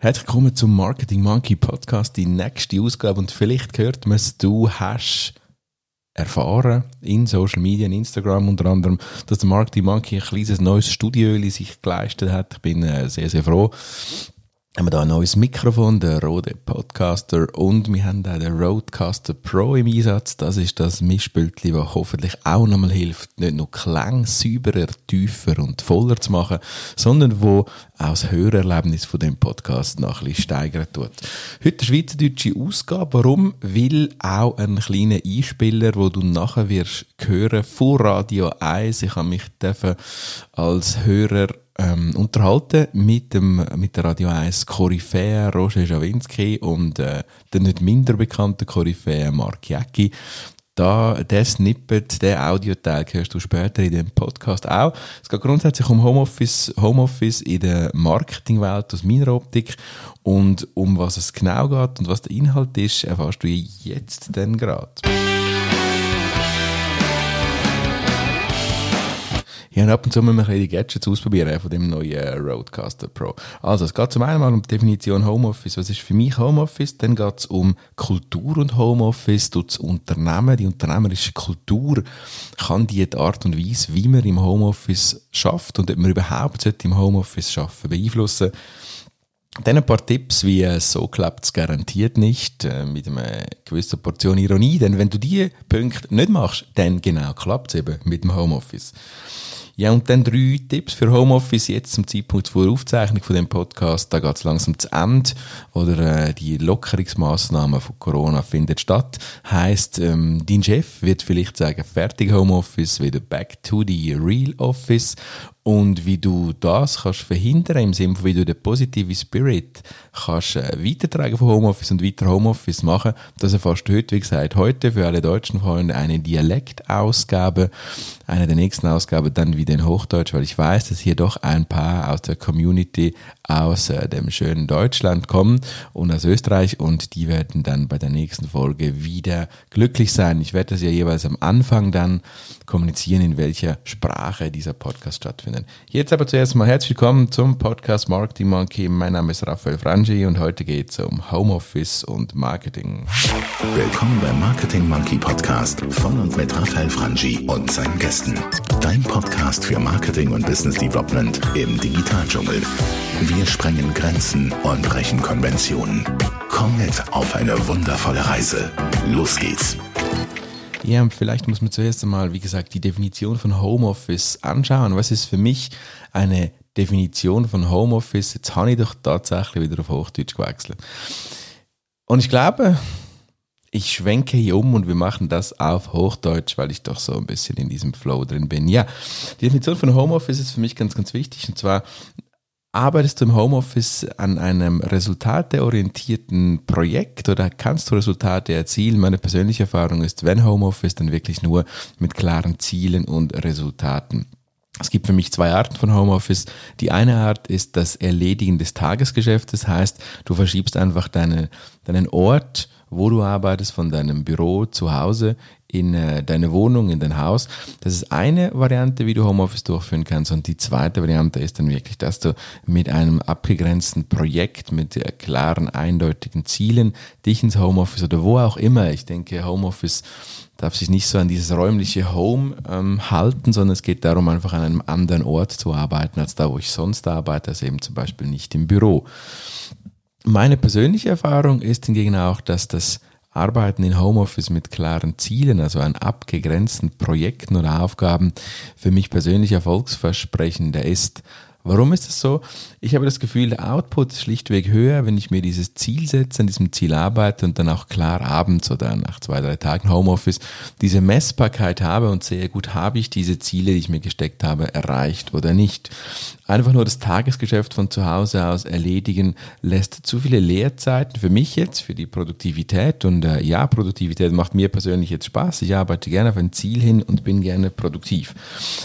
Herzlich willkommen zum Marketing Monkey Podcast, die nächste Ausgabe. Und vielleicht gehört man es, du hast erfahren in Social Media, in Instagram unter anderem, dass der Marketing Monkey ein kleines neues Studio sich geleistet hat. Ich bin äh, sehr, sehr froh haben wir da ein neues Mikrofon, der Rode Podcaster und wir haben auch den Rodecaster Pro im Einsatz. Das ist das Mischbildchen, das hoffentlich auch nochmal hilft, nicht nur Klang sauberer, tiefer und voller zu machen, sondern wo auch das Hörerlebnis von dem Podcast noch ein bisschen steigern tut. Heute eine schweizerdeutsche Ausgabe. Warum? Weil auch ein kleiner Einspieler, wo du nachher wirst hören, vor Radio 1. Ich habe mich als Hörer ähm, unterhalten mit dem mit der Radio 1 Koryphäe Roger Schawinski und äh, der nicht minder bekannte Koryphäe Mark Jäcki. Da, der Snippet, der Audioteil hörst du später in dem Podcast auch. Es geht grundsätzlich um Homeoffice, Homeoffice in der Marketingwelt aus meiner Optik und um was es genau geht und was der Inhalt ist, erfährst du jetzt denn gerade. Habe ab und zu mal ein die Gadgets ausprobieren von dem neuen äh, Roadcaster Pro. Also, es geht zum einen mal um die Definition Homeoffice. Was ist für mich Homeoffice? Dann geht es um Kultur und Homeoffice, das Unternehmen, die unternehmerische Kultur. Kann die, die Art und Weise, wie man im Homeoffice schafft und ob man überhaupt im Homeoffice schaffen, beeinflussen? Dann ein paar Tipps, wie äh, so klappt es garantiert nicht, äh, mit einer gewissen Portion Ironie, denn wenn du diese Punkte nicht machst, dann genau klappt es eben mit dem Homeoffice. Ja, und dann drei Tipps für Homeoffice jetzt zum Zeitpunkt vor Aufzeichnung von dem Podcast. Da geht es langsam zu Ende oder äh, die Lockerungsmaßnahmen von Corona findet statt. Heißt, ähm, dein Chef wird vielleicht sagen, fertig Homeoffice, wieder back to the real office und wie du das kannst verhindern, im Sinne von wie du den positiven Spirit kannst äh, weitertragen von Homeoffice und weiter Homeoffice machen, das erfährst du heute, wie gesagt, heute für alle deutschen Freunde eine Dialektausgabe, eine der nächsten Ausgaben dann wieder in Hochdeutsch, weil ich weiß, dass hier doch ein paar aus der Community aus äh, dem schönen Deutschland kommen und aus Österreich und die werden dann bei der nächsten Folge wieder glücklich sein. Ich werde das ja jeweils am Anfang dann kommunizieren, in welcher Sprache dieser Podcast stattfindet. Jetzt aber zuerst mal herzlich willkommen zum Podcast Marketing Monkey. Mein Name ist Raphael Frangi und heute geht es um Homeoffice und Marketing. Willkommen beim Marketing Monkey Podcast von und mit Raphael Frangi und seinen Gästen. Dein Podcast für Marketing und Business Development im Digitaldschungel. Wir sprengen Grenzen und brechen Konventionen. Komm mit auf eine wundervolle Reise. Los geht's. Ja, vielleicht muss man zuerst einmal, wie gesagt, die Definition von Homeoffice anschauen. Was ist für mich eine Definition von Homeoffice? Jetzt habe ich doch tatsächlich wieder auf Hochdeutsch gewechselt. Und ich glaube, ich schwenke hier um und wir machen das auf Hochdeutsch, weil ich doch so ein bisschen in diesem Flow drin bin. Ja, die Definition von Homeoffice ist für mich ganz, ganz wichtig. Und zwar Arbeitest du im Homeoffice an einem resultateorientierten Projekt oder kannst du Resultate erzielen? Meine persönliche Erfahrung ist, wenn Homeoffice, dann wirklich nur mit klaren Zielen und Resultaten. Es gibt für mich zwei Arten von Homeoffice. Die eine Art ist das Erledigen des Tagesgeschäfts. Das heißt, du verschiebst einfach deine, deinen Ort, wo du arbeitest, von deinem Büro zu Hause in äh, deine Wohnung, in dein Haus. Das ist eine Variante, wie du Homeoffice durchführen kannst. Und die zweite Variante ist dann wirklich, dass du mit einem abgegrenzten Projekt, mit klaren, eindeutigen Zielen dich ins Homeoffice oder wo auch immer, ich denke, Homeoffice darf sich nicht so an dieses räumliche Home ähm, halten, sondern es geht darum, einfach an einem anderen Ort zu arbeiten, als da, wo ich sonst arbeite, also eben zum Beispiel nicht im Büro. Meine persönliche Erfahrung ist hingegen auch, dass das Arbeiten in Homeoffice mit klaren Zielen, also an abgegrenzten Projekten oder Aufgaben, für mich persönlich erfolgsversprechender ist. Warum ist das so? Ich habe das Gefühl, der Output ist schlichtweg höher, wenn ich mir dieses Ziel setze, an diesem Ziel arbeite und dann auch klar abends oder nach zwei, drei Tagen Homeoffice diese Messbarkeit habe und sehe, gut, habe ich diese Ziele, die ich mir gesteckt habe, erreicht oder nicht. Einfach nur das Tagesgeschäft von zu Hause aus erledigen lässt zu viele Leerzeiten für mich jetzt, für die Produktivität. Und äh, ja, Produktivität macht mir persönlich jetzt Spaß. Ich arbeite gerne auf ein Ziel hin und bin gerne produktiv.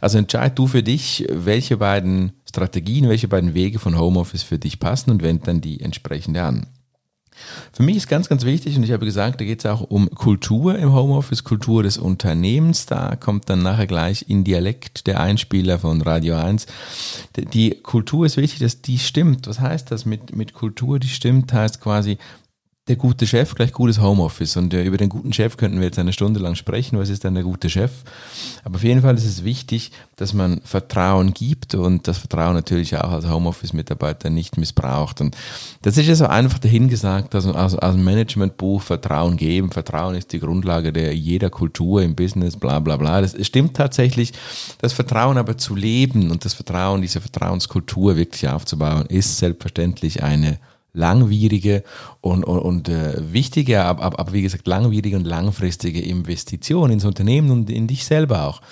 Also entscheid du für dich, welche beiden Strategien, welche beiden Wege von Homeoffice für dich passen und wend dann die entsprechende an. Für mich ist ganz, ganz wichtig, und ich habe gesagt, da geht es auch um Kultur im Homeoffice, Kultur des Unternehmens. Da kommt dann nachher gleich in Dialekt der Einspieler von Radio 1. Die Kultur ist wichtig, dass die stimmt. Was heißt das mit, mit Kultur, die stimmt? Heißt quasi, der gute Chef gleich gutes Homeoffice. Und äh, über den guten Chef könnten wir jetzt eine Stunde lang sprechen. Was ist denn der gute Chef? Aber auf jeden Fall ist es wichtig, dass man Vertrauen gibt und das Vertrauen natürlich auch als Homeoffice-Mitarbeiter nicht missbraucht. Und das ist ja so einfach dahingesagt, also aus, aus dem Managementbuch Vertrauen geben. Vertrauen ist die Grundlage der jeder Kultur im Business, bla bla bla. Das stimmt tatsächlich. Das Vertrauen aber zu leben und das Vertrauen, diese Vertrauenskultur wirklich aufzubauen, ist selbstverständlich eine langwierige und, und, und äh, wichtige, aber, aber, aber wie gesagt, langwierige und langfristige Investition ins Unternehmen und in dich selber auch.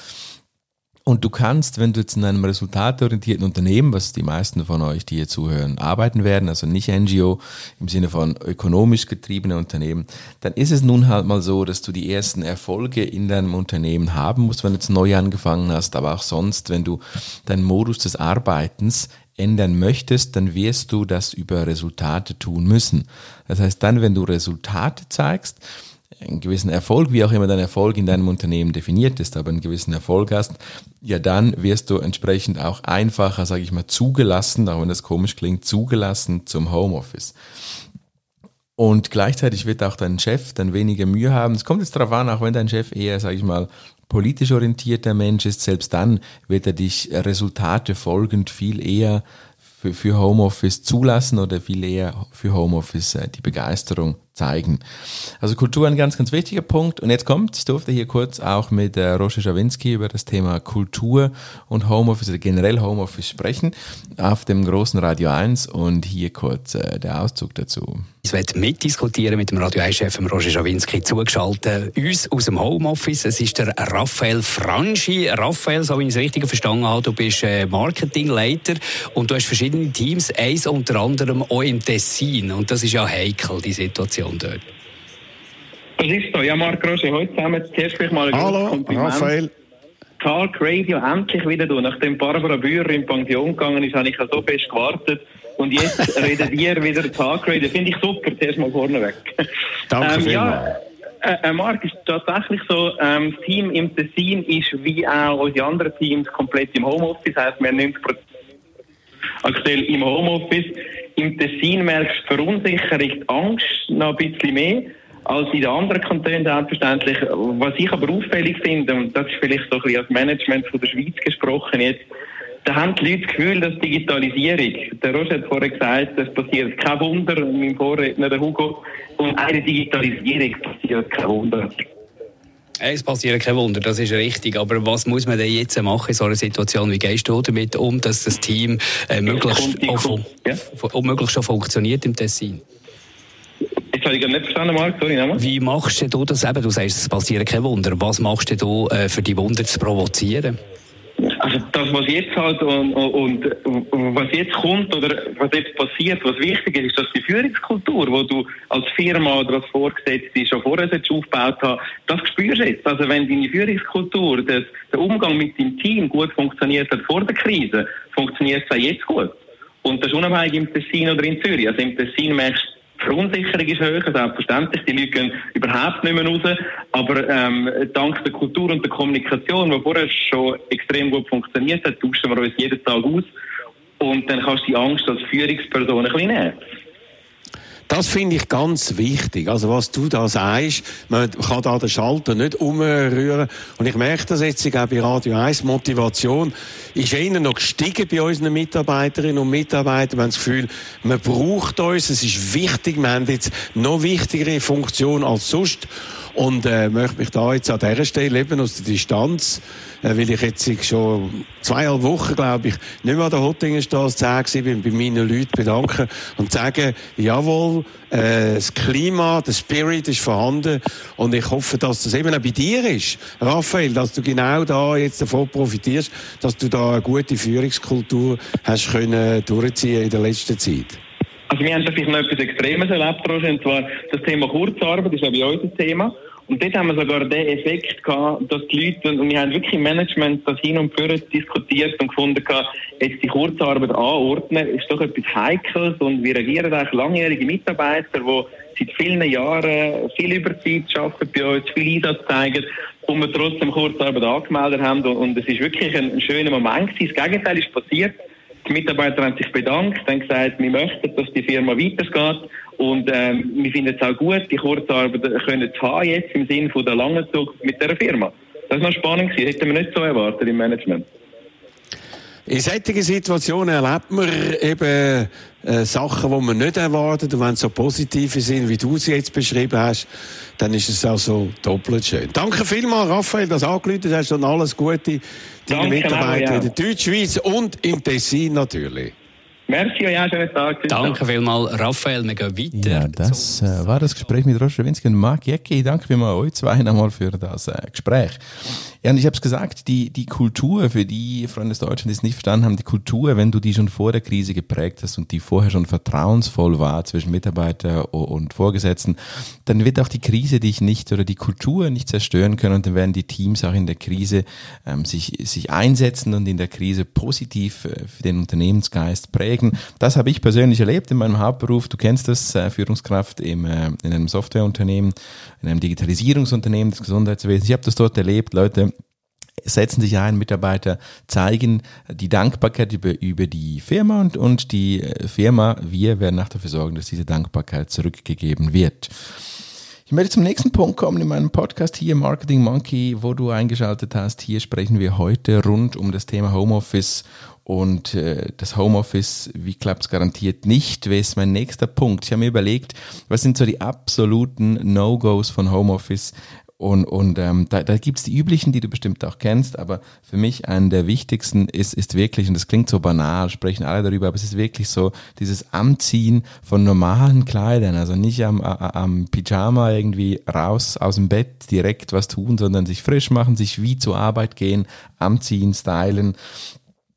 Und du kannst, wenn du jetzt in einem resultatorientierten Unternehmen, was die meisten von euch, die hier zuhören, arbeiten werden, also nicht NGO im Sinne von ökonomisch getriebene Unternehmen, dann ist es nun halt mal so, dass du die ersten Erfolge in deinem Unternehmen haben musst, wenn du jetzt neu angefangen hast, aber auch sonst, wenn du deinen Modus des Arbeitens ändern möchtest, dann wirst du das über Resultate tun müssen. Das heißt, dann, wenn du Resultate zeigst, einen gewissen Erfolg, wie auch immer dein Erfolg in deinem Unternehmen definiert ist, aber einen gewissen Erfolg hast, ja dann wirst du entsprechend auch einfacher, sage ich mal, zugelassen, auch wenn das komisch klingt, zugelassen zum Homeoffice. Und gleichzeitig wird auch dein Chef dann weniger Mühe haben. Es kommt jetzt darauf an, auch wenn dein Chef eher, sage ich mal, politisch orientierter Mensch ist, selbst dann wird er dich Resultate folgend viel eher für, für Homeoffice zulassen oder viel eher für Homeoffice äh, die Begeisterung zeigen. Also Kultur ein ganz, ganz wichtiger Punkt. Und jetzt kommt, ich durfte hier kurz auch mit äh, Roger Schawinski über das Thema Kultur und Homeoffice oder generell Homeoffice sprechen auf dem großen Radio 1 und hier kurz äh, der Auszug dazu. Ich werde mitdiskutieren mit dem Radio 1-Chef Roger Schawinski zugeschaltet. Uns aus dem Homeoffice, es ist der Raphael Franchi. Raphael, so wie ich es richtig verstanden habe, du bist äh, Marketingleiter und du hast verschiedene Teams, eins unter anderem auch im Tessin. Und das ist ja heikel, die Situation. Situation dort. Das ist so. Ja, Marc Roger, heute zusammen zuerst vielleicht mal ein Hallo, Kompliment. Raphael. Talk Radio endlich wieder du. Nachdem Barbara Bührer in Pension gegangen ist, habe ich so fest gewartet. Und jetzt redet ihr wieder Talk Radio. Finde ich super, zuerst mal vorneweg. Danke ähm, ja, äh, äh, Marc, ist tatsächlich so, ähm, das Team im Tessin ist wie auch unsere anderen Teams komplett im Homeoffice. Das heisst, wir haben 90% aktuell im Homeoffice. Im Tessin merkst du Verunsicherung, die Angst noch ein bisschen mehr als in den anderen Kantonen selbstverständlich. Was ich aber auffällig finde, und das ist vielleicht so ein bisschen als Management von der Schweiz gesprochen jetzt, da haben die Leute das Gefühl, dass Digitalisierung, der Roger hat vorher gesagt, es passiert kein Wunder, mein Vorredner, der Hugo, und eine Digitalisierung passiert kein Wunder. Es passiert kein Wunder, das ist richtig. Aber was muss man denn jetzt machen in so einer Situation? Wie gehst du damit um, dass das Team äh, möglichst, auch, ja? möglichst schon funktioniert im Tessin? Jetzt habe ich nicht verstanden, Marc. Sorry, nochmal. Wie machst du das eben? Du sagst, es passiert kein Wunder. Was machst du äh, für die Wunder zu provozieren? Also das, was jetzt halt und, und, und, was jetzt kommt oder was jetzt passiert, was wichtig ist, ist, dass die Führungskultur, die du als Firma oder als Vorgesetzte schon vorher aufgebaut hast, das spürst du jetzt. Also wenn deine Führungskultur, das, der Umgang mit deinem Team gut funktioniert hat vor der Krise, funktioniert es auch jetzt gut. Und das ist unabhängig im Tessin oder in Zürich. Also im Tessin merkst Verunsicherung ist höher, selbstverständlich. Die Leute gehen überhaupt nicht mehr raus. Aber ähm, dank der Kultur und der Kommunikation, die vorher schon extrem gut funktioniert hat, tauschen wir uns jeden Tag aus. Und dann kannst du die Angst als Führungsperson ein bisschen nehmen. Das finde ich ganz wichtig. Also was du da sagst, man kann da den Schalter nicht umrühren. Und ich merke das jetzt auch bei Radio 1. Motivation ist eher noch gestiegen bei unseren Mitarbeiterinnen und Mitarbeitern. Wir haben das Gefühl, man braucht uns. Es ist wichtig. Wir haben jetzt noch wichtigere Funktion als sonst und äh, möchte mich da jetzt an dieser Stelle eben aus der Distanz, äh, weil ich jetzt schon zweieinhalb Wochen, glaube ich, nicht mehr an der Hottingenstraße zu bin, bei meinen Leuten bedanken und sagen, jawohl, äh, das Klima, der Spirit ist vorhanden und ich hoffe, dass das eben auch bei dir ist, Raphael, dass du genau da jetzt davon profitierst, dass du da eine gute Führungskultur hast können durchziehen in der letzten Zeit. Also wir haben da noch etwas Extremes erlebt, Roger, und zwar das Thema Kurzarbeit ist ja bei uns ein Thema. Und dort haben wir sogar den Effekt gehabt, dass die Leute, und wir haben wirklich im Management das hin und her diskutiert und gefunden gehabt, jetzt die Kurzarbeit anordnen, ist doch etwas Heikles und wir regieren eigentlich langjährige Mitarbeiter, die seit vielen Jahren viel Überzeit arbeiten bei uns, viel Einsatz zeigen und wir trotzdem Kurzarbeit angemeldet haben und es ist wirklich ein, ein schöner Moment gewesen. Das Gegenteil ist passiert. Die Mitarbeiter haben sich bedankt, haben gesagt, wir möchten, dass die Firma weitergeht und ähm, wir finden es auch gut, die Kurzarbeit können zu haben jetzt im Sinne von der langen Zukunft mit der Firma. Das war noch spannend gewesen, hätten wir nicht so erwartet im Management. In solchen Situationen erlebt man eben äh, Sachen, die man nicht erwartet. Und wenn es so positive sind, wie du sie jetzt beschrieben hast, dann ist es auch so doppelt schön. Danke vielmals, Raphael, dass du angerufen hast und alles Gute deinen Mitarbeitern in der Deutschschweiz und im Tessin natürlich. Merci, ja, schönen Tag. Danke vielmals, Raphael. Wir gehen weiter. Ja, das äh, war das Gespräch mit Roger Winski und Marc Jäcki. Danke vielmals euch zwei nochmal für das äh, Gespräch. Ja, und ich habe es gesagt, die, die Kultur, für die Freunde des Deutschen, die es nicht verstanden haben, die Kultur, wenn du die schon vor der Krise geprägt hast und die vorher schon vertrauensvoll war zwischen Mitarbeiter und Vorgesetzten, dann wird auch die Krise dich nicht oder die Kultur nicht zerstören können und dann werden die Teams auch in der Krise ähm, sich, sich einsetzen und in der Krise positiv äh, für den Unternehmensgeist prägen. Das habe ich persönlich erlebt in meinem Hauptberuf. Du kennst das, äh, Führungskraft im, äh, in einem Softwareunternehmen, in einem Digitalisierungsunternehmen des Gesundheitswesens. Ich habe das dort erlebt, Leute, setzen sich ein, Mitarbeiter zeigen die Dankbarkeit über, über die Firma und, und die Firma, wir werden auch dafür sorgen, dass diese Dankbarkeit zurückgegeben wird. Ich möchte zum nächsten Punkt kommen in meinem Podcast hier, Marketing Monkey, wo du eingeschaltet hast. Hier sprechen wir heute rund um das Thema Homeoffice und äh, das Homeoffice, wie klappt es garantiert nicht, wäre ist mein nächster Punkt. Ich habe mir überlegt, was sind so die absoluten No-Gos von Homeoffice, und, und ähm, da, da gibt es die üblichen, die du bestimmt auch kennst, aber für mich einen der wichtigsten ist, ist wirklich, und das klingt so banal, sprechen alle darüber, aber es ist wirklich so, dieses Anziehen von normalen Kleidern, also nicht am, am Pyjama irgendwie raus aus dem Bett direkt was tun, sondern sich frisch machen, sich wie zur Arbeit gehen, anziehen, stylen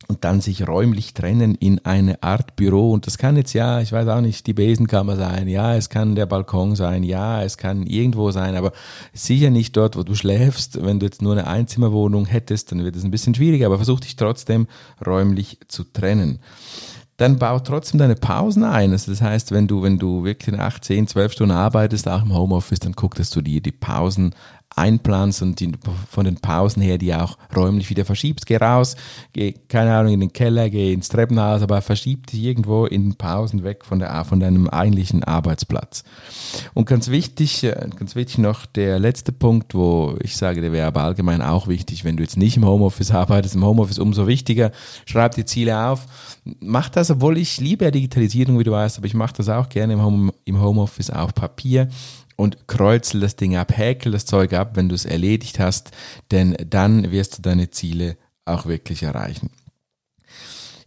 und dann sich räumlich trennen in eine Art Büro. Und das kann jetzt ja, ich weiß auch nicht, die Besenkammer sein, ja, es kann der Balkon sein, ja, es kann irgendwo sein, aber sicher nicht dort, wo du schläfst. Wenn du jetzt nur eine Einzimmerwohnung hättest, dann wird es ein bisschen schwieriger, aber versuch dich trotzdem räumlich zu trennen dann bau trotzdem deine Pausen ein. Also das heißt, wenn du, wenn du wirklich 8, 10, 12 Stunden arbeitest, auch im Homeoffice, dann guck, dass du dir die Pausen einplanst und die, von den Pausen her die auch räumlich wieder verschiebst. Geh raus, geh, keine Ahnung, in den Keller, geh ins Treppenhaus, aber verschieb dich irgendwo in Pausen weg von, der, von deinem eigentlichen Arbeitsplatz. Und ganz wichtig, äh, ganz wichtig noch der letzte Punkt, wo ich sage, der wäre aber allgemein auch wichtig, wenn du jetzt nicht im Homeoffice arbeitest, im Homeoffice umso wichtiger, schreib die Ziele auf, mach das, obwohl ich liebe ja Digitalisierung, wie du weißt, aber ich mache das auch gerne im, Home, im Homeoffice auf Papier und kreuzel das Ding ab, häkel das Zeug ab, wenn du es erledigt hast, denn dann wirst du deine Ziele auch wirklich erreichen.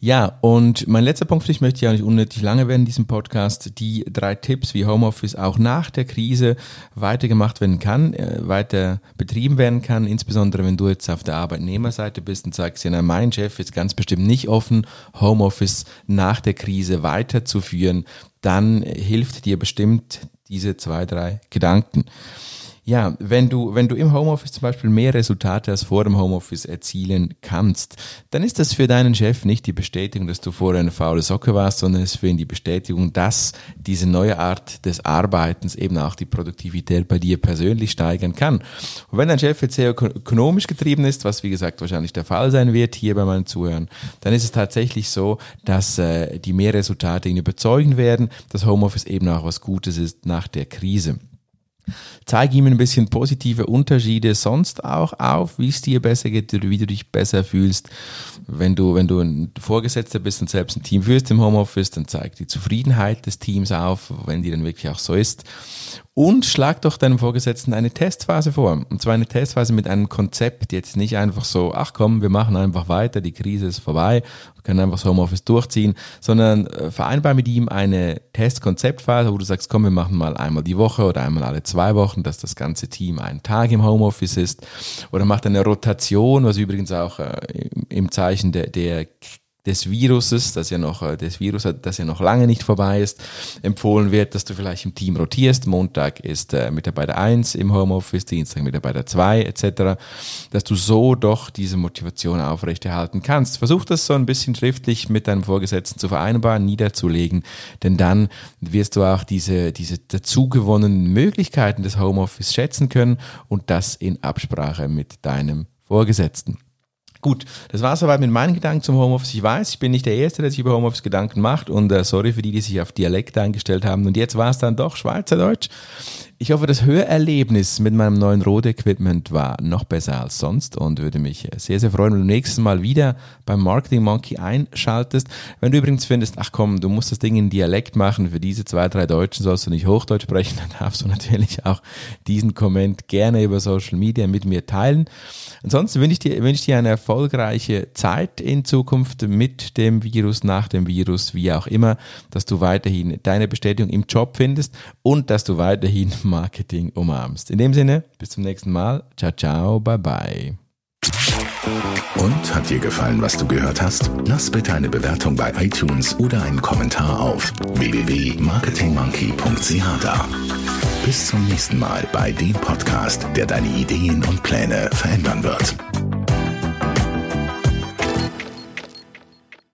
Ja, und mein letzter Punkt, ich möchte ja nicht unnötig lange werden in diesem Podcast, die drei Tipps, wie Homeoffice auch nach der Krise weitergemacht werden kann, äh, weiter betrieben werden kann, insbesondere wenn du jetzt auf der Arbeitnehmerseite bist und sagst, ja, mein Chef ist ganz bestimmt nicht offen, Homeoffice nach der Krise weiterzuführen, dann hilft dir bestimmt diese zwei, drei Gedanken. Ja, wenn du, wenn du im Homeoffice zum Beispiel mehr Resultate als vor dem Homeoffice erzielen kannst, dann ist das für deinen Chef nicht die Bestätigung, dass du vorher eine faule Socke warst, sondern es ist für ihn die Bestätigung, dass diese neue Art des Arbeitens eben auch die Produktivität bei dir persönlich steigern kann. Und wenn dein Chef jetzt sehr ökonomisch getrieben ist, was wie gesagt wahrscheinlich der Fall sein wird hier bei meinen Zuhören, dann ist es tatsächlich so, dass äh, die mehr Resultate ihn überzeugen werden, dass Homeoffice eben auch was Gutes ist nach der Krise. Zeige ihm ein bisschen positive Unterschiede sonst auch auf, wie es dir besser geht oder wie du dich besser fühlst. Wenn du, wenn du ein Vorgesetzter bist und selbst ein Team führst im Homeoffice, dann zeig die Zufriedenheit des Teams auf, wenn die dann wirklich auch so ist. Und schlag doch deinem Vorgesetzten eine Testphase vor. Und zwar eine Testphase mit einem Konzept, jetzt nicht einfach so, ach komm, wir machen einfach weiter, die Krise ist vorbei, wir können einfach das Homeoffice durchziehen, sondern äh, vereinbar mit ihm eine Testkonzeptphase, wo du sagst, komm, wir machen mal einmal die Woche oder einmal alle zwei Wochen, dass das ganze Team einen Tag im Homeoffice ist. Oder macht eine Rotation, was übrigens auch äh, im Zeichen der, der des Viruses, das ja noch, äh, des Virus, das ja noch lange nicht vorbei ist, empfohlen wird, dass du vielleicht im Team rotierst. Montag ist äh, Mitarbeiter 1 im Homeoffice, Dienstag Mitarbeiter 2 etc., dass du so doch diese Motivation aufrechterhalten kannst. Versuch das so ein bisschen schriftlich mit deinem Vorgesetzten zu vereinbaren, niederzulegen, denn dann wirst du auch diese, diese dazugewonnenen Möglichkeiten des Homeoffice schätzen können und das in Absprache mit deinem Vorgesetzten. Gut, das war soweit mit meinen Gedanken zum Homeoffice. Ich weiß, ich bin nicht der Erste, der sich über Homeoffice Gedanken macht und äh, sorry für die, die sich auf Dialekt eingestellt haben. Und jetzt war es dann doch Schweizerdeutsch. Ich hoffe, das Hörerlebnis mit meinem neuen Rode-Equipment war noch besser als sonst und würde mich sehr, sehr freuen, wenn du nächstes Mal wieder beim Marketing Monkey einschaltest. Wenn du übrigens findest, ach komm, du musst das Ding in Dialekt machen, für diese zwei, drei Deutschen sollst du nicht Hochdeutsch sprechen, dann darfst du natürlich auch diesen Comment gerne über Social Media mit mir teilen. Ansonsten wünsche ich dir, wünsche ich dir eine erfolgreiche Zeit in Zukunft mit dem Virus, nach dem Virus, wie auch immer, dass du weiterhin deine Bestätigung im Job findest und dass du weiterhin Marketing umarmst. In dem Sinne, bis zum nächsten Mal. Ciao, ciao, bye, bye. Und hat dir gefallen, was du gehört hast? Lass bitte eine Bewertung bei iTunes oder einen Kommentar auf www.marketingmonkey.ch da. Bis zum nächsten Mal bei dem Podcast, der deine Ideen und Pläne verändern wird.